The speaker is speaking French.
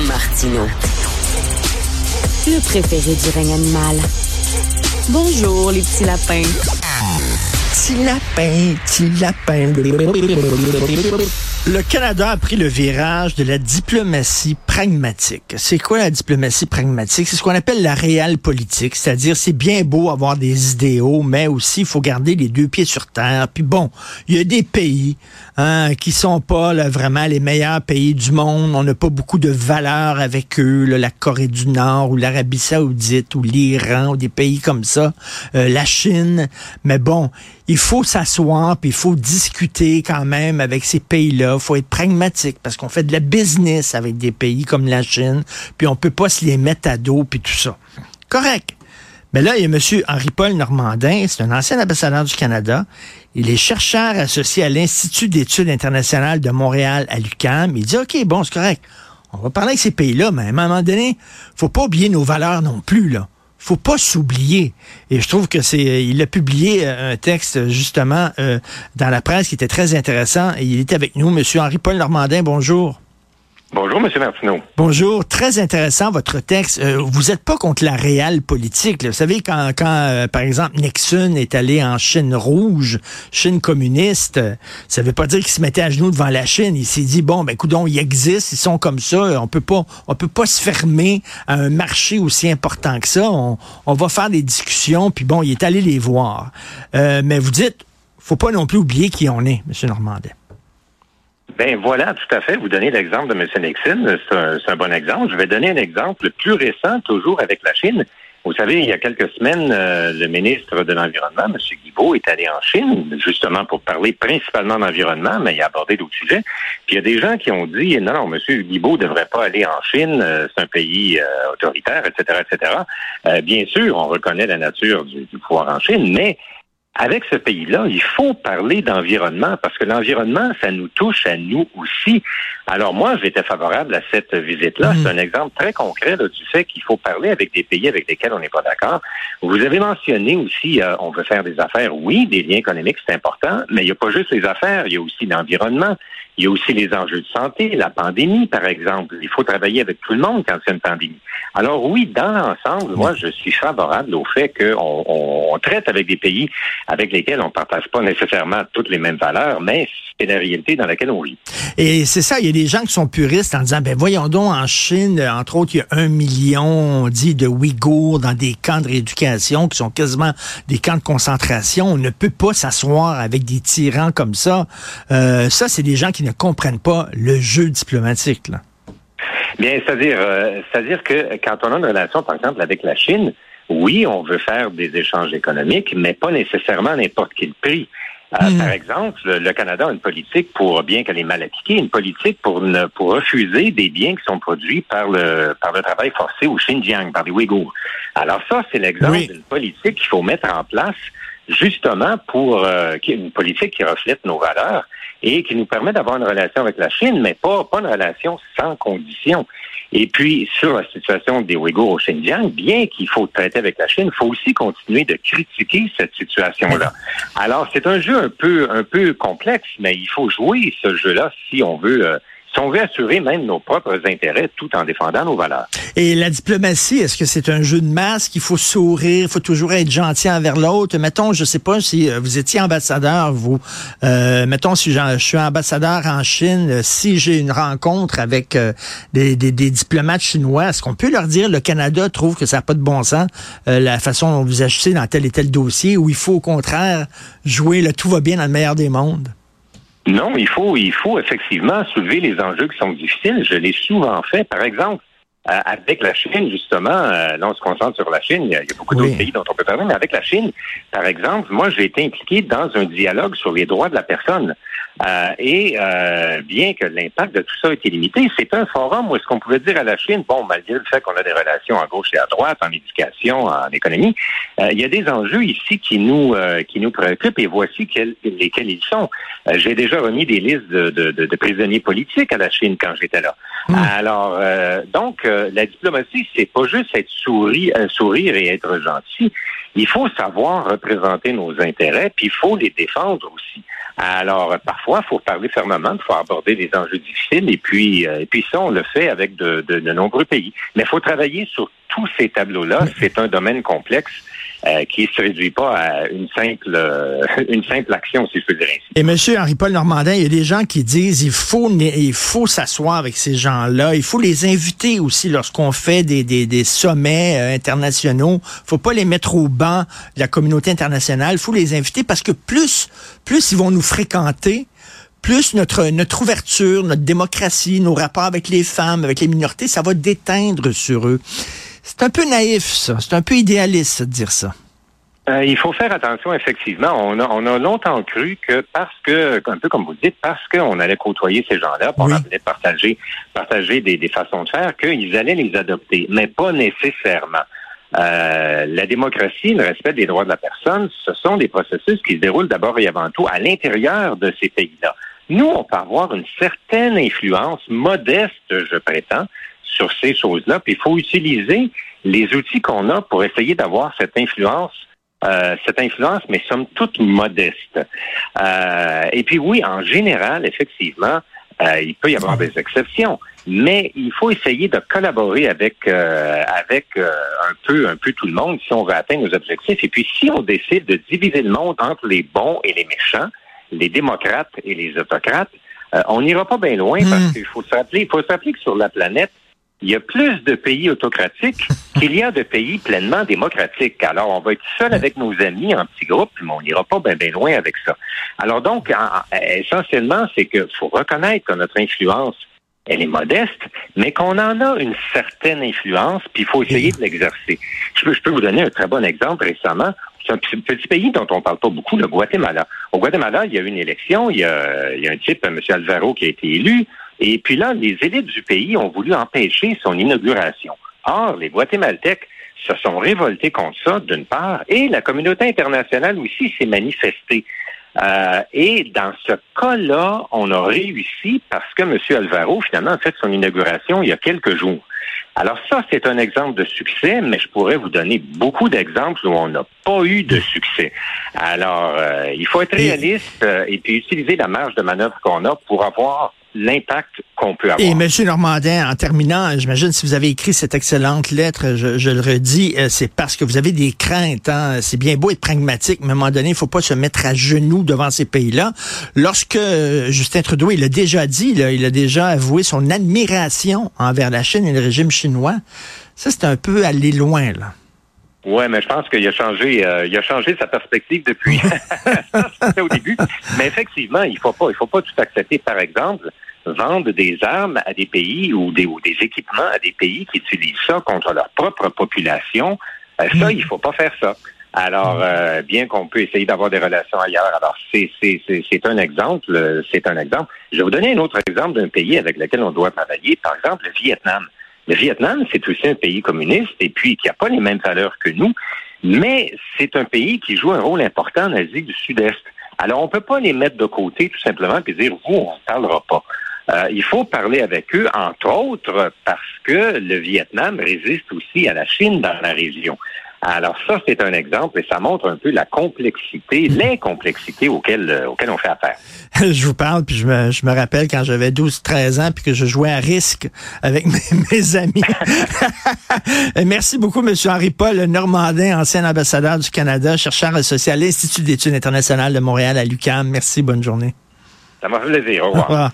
Martino. Le préféré du règne animal. Bonjour, les petits lapins. Petit lapin, petit lapin. Le Canada a pris le virage de la diplomatie pragmatique. C'est quoi la diplomatie pragmatique? C'est ce qu'on appelle la réelle politique, c'est-à-dire c'est bien beau avoir des idéaux, mais aussi il faut garder les deux pieds sur terre. Puis bon, il y a des pays hein, qui sont pas là, vraiment les meilleurs pays du monde. On n'a pas beaucoup de valeurs avec eux, là, la Corée du Nord ou l'Arabie saoudite ou l'Iran ou des pays comme ça, euh, la Chine. Mais bon, il faut s'asseoir puis il faut discuter quand même avec ces pays-là. Il faut être pragmatique parce qu'on fait de la business avec des pays comme la Chine, puis on peut pas se les mettre à dos puis tout ça. Correct. Mais là, il y a M. Henri-Paul Normandin, c'est un ancien ambassadeur du Canada. Il est chercheur associé à l'Institut d'études internationales de Montréal à l'UQAM. Il dit, OK, bon, c'est correct. On va parler avec ces pays-là, mais à un moment donné, faut pas oublier nos valeurs non plus, là faut pas s'oublier. Et je trouve que c'est, il a publié euh, un texte justement euh, dans la presse qui était très intéressant. Et il était avec nous, Monsieur Henri-Paul Normandin. Bonjour. Bonjour, M. Martineau. Bonjour. Très intéressant votre texte. Euh, vous n'êtes pas contre la réelle politique. Vous savez, quand, quand euh, par exemple, Nixon est allé en Chine rouge, Chine communiste, euh, ça ne veut pas dire qu'il se mettait à genoux devant la Chine. Il s'est dit, bon, ben, écoute, ils existent, ils sont comme ça. On peut pas, on peut pas se fermer à un marché aussi important que ça. On, on va faire des discussions, puis bon, il est allé les voir. mais vous dites, faut pas non plus oublier qui on est, M. Normandin. Ben voilà, tout à fait. Vous donnez l'exemple de M. Nixon. C'est un, bon exemple. Je vais donner un exemple plus récent, toujours avec la Chine. Vous savez, il y a quelques semaines, euh, le ministre de l'Environnement, M. Guibault, est allé en Chine, justement pour parler principalement d'environnement, mais il a abordé d'autres sujets. Puis il y a des gens qui ont dit, non, non, M. Guibault ne devrait pas aller en Chine, euh, c'est un pays euh, autoritaire, etc., etc. bien sûr, on reconnaît la nature du pouvoir en Chine, mais avec ce pays-là, il faut parler d'environnement parce que l'environnement, ça nous touche à nous aussi. Alors moi, j'étais favorable à cette visite-là. Mm. C'est un exemple très concret du fait qu'il faut parler avec des pays avec lesquels on n'est pas d'accord. Vous avez mentionné aussi, euh, on veut faire des affaires. Oui, des liens économiques, c'est important, mais il n'y a pas juste les affaires, il y a aussi l'environnement. Il y a aussi les enjeux de santé, la pandémie, par exemple. Il faut travailler avec tout le monde quand c'est une pandémie. Alors oui, dans l'ensemble, moi, je suis favorable au fait qu'on on, traite avec des pays avec lesquels on ne partage pas nécessairement toutes les mêmes valeurs, mais c'est la réalité dans laquelle on vit. Et c'est ça, il y a des gens qui sont puristes en disant, ben voyons donc, en Chine, entre autres, il y a un million, on dit, de Ouïghours dans des camps de rééducation qui sont quasiment des camps de concentration. On ne peut pas s'asseoir avec des tyrans comme ça. Euh, ça, c'est des gens qui ne comprennent pas le jeu diplomatique. Là. Bien, c'est-à-dire, euh, c'est-à-dire que quand on a une relation, par exemple, avec la Chine, oui, on veut faire des échanges économiques, mais pas nécessairement n'importe quel prix. Euh, hmm. Par exemple, le, Canada a une politique pour, bien qu'elle est mal appliquée, une politique pour, ne, pour refuser des biens qui sont produits par le, par le travail forcé au Xinjiang, par les Ouïghours. Alors ça, c'est l'exemple d'une politique qu'il faut mettre en place justement pour euh, une politique qui reflète nos valeurs et qui nous permet d'avoir une relation avec la Chine, mais pas, pas une relation sans condition. Et puis, sur la situation des Ouïghours au Xinjiang, bien qu'il faut traiter avec la Chine, il faut aussi continuer de critiquer cette situation-là. Alors, c'est un jeu un peu, un peu complexe, mais il faut jouer ce jeu-là si on veut euh, si on veut assurer même nos propres intérêts tout en défendant nos valeurs. Et la diplomatie, est-ce que c'est un jeu de masque? Il faut sourire, il faut toujours être gentil envers l'autre? Mettons, je sais pas si euh, vous étiez ambassadeur, vous. Euh, mettons, si je suis ambassadeur en Chine, euh, si j'ai une rencontre avec des, des, diplomates chinois, est-ce qu'on peut leur dire le Canada trouve que ça n'a pas de bon sens, la façon dont vous agissez dans tel et tel dossier, ou il faut au contraire jouer le tout va bien dans le meilleur des mondes? Non, il faut, il faut effectivement soulever les enjeux qui sont difficiles. Je l'ai souvent fait. Par exemple, euh, avec la Chine, justement, euh, là, on se concentre sur la Chine. Il y a, beaucoup d'autres pays dont on peut parler, mais avec la Chine, par exemple, moi, j'ai été impliqué dans un dialogue sur les droits de la personne. Euh, et euh, bien que l'impact de tout ça ait été limité, c'est un forum où est-ce qu'on pouvait dire à la Chine, bon, malgré le fait qu'on a des relations à gauche et à droite, en éducation, en économie, euh, il y a des enjeux ici qui nous qui nous préoccupent et voici lesquels ils sont. J'ai déjà remis des listes de, de, de, prisonniers politiques à la Chine quand j'étais là. Hmm. Alors, donc, la diplomatie, c'est pas juste être sourire, sourire et être gentil. Il faut savoir représenter nos intérêts, puis il faut les défendre aussi. Alors, parfois, parfois, il faut parler fermement, il faut aborder des enjeux difficiles, et puis, et puis ça, on le fait avec de, de, de nombreux pays. Mais il faut travailler sur tous ces tableaux-là. C'est un domaine complexe. Euh, qui ne se réduit pas à une simple euh, une simple action, si je peux dire ainsi. Et Monsieur Henri-Paul Normandin, il y a des gens qui disent il faut il faut s'asseoir avec ces gens-là, il faut les inviter aussi lorsqu'on fait des, des, des sommets euh, internationaux. faut pas les mettre au banc de la communauté internationale, il faut les inviter parce que plus plus ils vont nous fréquenter, plus notre, notre ouverture, notre démocratie, nos rapports avec les femmes, avec les minorités, ça va déteindre sur eux. C'est un peu naïf, ça. C'est un peu idéaliste de dire ça. Euh, il faut faire attention, effectivement. On a, on a longtemps cru que parce que, un peu comme vous dites, parce qu'on allait côtoyer ces gens-là, on allait partager, partager des, des façons de faire, qu'ils allaient les adopter, mais pas nécessairement. Euh, la démocratie, le respect des droits de la personne, ce sont des processus qui se déroulent d'abord et avant tout à l'intérieur de ces pays-là. Nous, on peut avoir une certaine influence modeste, je prétends, sur ces choses-là. Puis il faut utiliser les outils qu'on a pour essayer d'avoir cette influence euh, cette influence, mais somme toute modeste. Euh, et puis oui, en général, effectivement, euh, il peut y avoir des exceptions, mais il faut essayer de collaborer avec avec un peu un peu tout le monde si on veut atteindre nos objectifs. Et puis si on décide de diviser le monde entre les bons et les méchants, les démocrates et les autocrates, on n'ira pas bien loin parce hmm. qu'il faut se rappeler, il faut se rappeler que sur la planète, il y a plus de pays autocratiques qu'il y a de pays pleinement démocratiques. Alors, on va être seul avec nos amis en petits groupes, mais on n'ira pas bien loin avec ça. Alors donc, essentiellement, c'est qu'il faut reconnaître que notre influence, elle est modeste, mais qu'on en a une certaine influence, puis il faut essayer de l'exercer. Je peux, je peux vous donner un très bon exemple récemment. C'est un petit pays dont on parle pas beaucoup, le Guatemala. Au Guatemala, il y a eu une élection, il y a, il y a un type, M. Alvaro, qui a été élu. Et puis là, les élites du pays ont voulu empêcher son inauguration. Or, les Guatémaltèques se sont révoltés contre ça, d'une part, et la communauté internationale aussi s'est manifestée. Euh, et dans ce cas-là, on a réussi parce que M. Alvaro, finalement, a fait son inauguration il y a quelques jours. Alors ça, c'est un exemple de succès, mais je pourrais vous donner beaucoup d'exemples où on n'a pas eu de succès. Alors, euh, il faut être réaliste euh, et puis utiliser la marge de manœuvre qu'on a pour avoir l'impact qu'on peut avoir. Et M. Normandin, en terminant, j'imagine si vous avez écrit cette excellente lettre, je, le redis, euh, c'est parce que vous avez des craintes. Hein? C'est bien beau être pragmatique, mais à un moment donné, il faut pas se mettre à genoux devant ces pays-là. Lorsque euh, Justin Trudeau, il a déjà dit, là, il a déjà avoué son admiration envers la Chine et le régime chinois, ça c'est un peu aller loin, là. Ouais, mais je pense qu'il a changé, euh, il a changé sa perspective depuis. C'était au début. Mais effectivement, il faut pas, il faut pas tout accepter. Par exemple, vendre des armes à des pays ou des, ou des équipements à des pays qui utilisent ça contre leur propre population. Euh, ça, hmm. il faut pas faire ça. Alors, euh, bien qu'on peut essayer d'avoir des relations ailleurs. Alors, c'est, c'est, c'est, un exemple. C'est un exemple. Je vais vous donner un autre exemple d'un pays avec lequel on doit travailler. Par exemple, le Vietnam. Le Vietnam, c'est aussi un pays communiste et puis qui n'a pas les mêmes valeurs que nous, mais c'est un pays qui joue un rôle important en Asie du Sud-Est. Alors, on ne peut pas les mettre de côté tout simplement et dire, vous, on ne parlera pas. Euh, il faut parler avec eux, entre autres, parce que le Vietnam résiste aussi à la Chine dans la région. Alors ça, c'est un exemple et ça montre un peu la complexité, l'incomplexité auquel, euh, auquel on fait affaire. je vous parle, puis je me, je me rappelle quand j'avais 12-13 ans, puis que je jouais à risque avec mes, amis. Merci beaucoup, M. Henri-Paul Normandin, ancien ambassadeur du Canada, chercheur associé à l'Institut d'études internationales de Montréal à l'UQAM. Merci, bonne journée. Ça m'a fait plaisir. Au revoir.